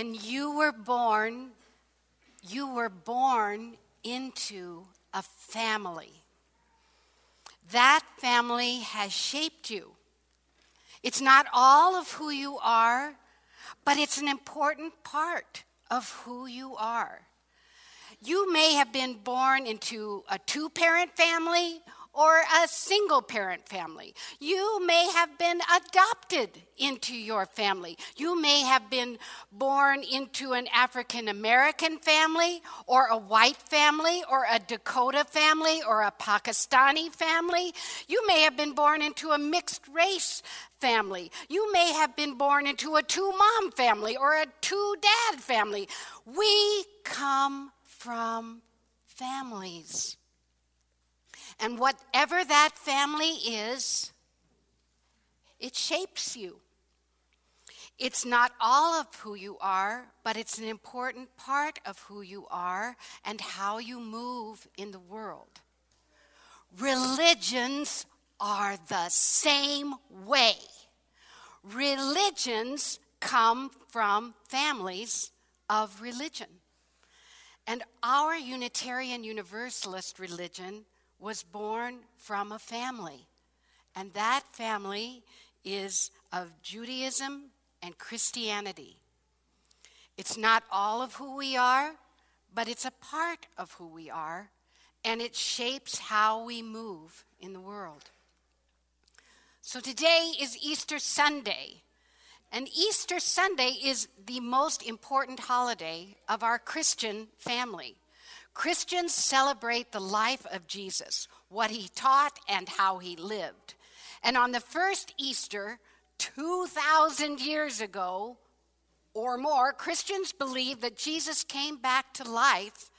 When you were born, you were born into a family. That family has shaped you. It's not all of who you are, but it's an important part of who you are. You may have been born into a two parent family or a single parent family. You may have been adopted into your family. You may have been born into an African American family or a white family or a Dakota family or a Pakistani family. You may have been born into a mixed race family. You may have been born into a two mom family or a two dad family. We come from families. And whatever that family is, it shapes you. It's not all of who you are, but it's an important part of who you are and how you move in the world. Religions are the same way. Religions come from families of religion. And our Unitarian Universalist religion was born from a family. And that family is of Judaism and Christianity. It's not all of who we are, but it's a part of who we are, and it shapes how we move in the world. So today is Easter Sunday, and Easter Sunday is the most important holiday of our Christian family. Christians celebrate the life of Jesus, what he taught and how he lived. And on the first Easter, 2,000 years ago or more, Christians believe that Jesus came back to life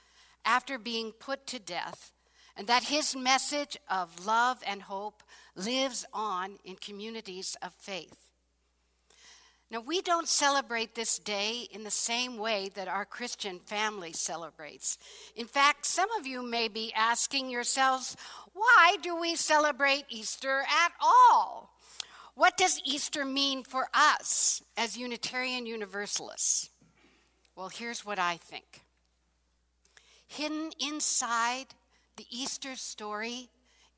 after being put to death and that his message of love and hope lives on in communities of faith. Now, we don't celebrate this day in the same way that our Christian family celebrates. In fact, some of you may be asking yourselves, why do we celebrate Easter at all? What does Easter mean for us as Unitarian Universalists? Well, here's what I think. Hidden inside the Easter story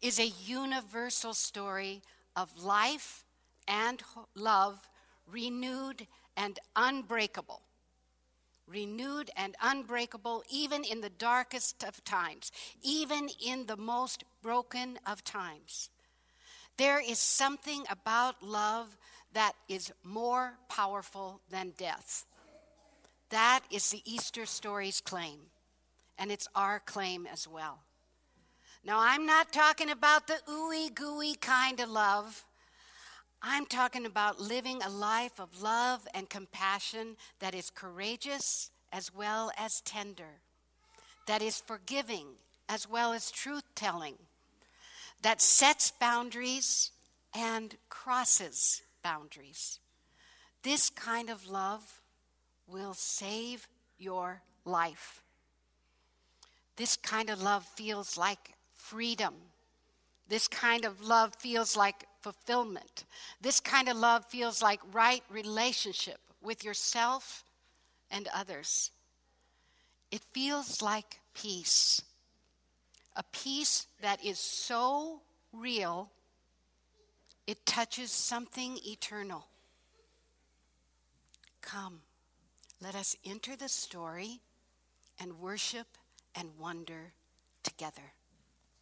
is a universal story of life and love renewed and unbreakable. Renewed and unbreakable, even in the darkest of times, even in the most broken of times. There is something about love that is more powerful than death. That is the Easter story's claim, and it's our claim as well. Now, I'm not talking about the ooey gooey kind of love I'm talking about living a life of love and compassion that is courageous as well as tender, that is forgiving as well as truth telling, that sets boundaries and crosses boundaries. This kind of love will save your life. This kind of love feels like freedom. This kind of love feels like fulfillment. This kind of love feels like right relationship with yourself and others. It feels like peace. A peace that is so real, it touches something eternal. Come, let us enter the story and worship and wonder together.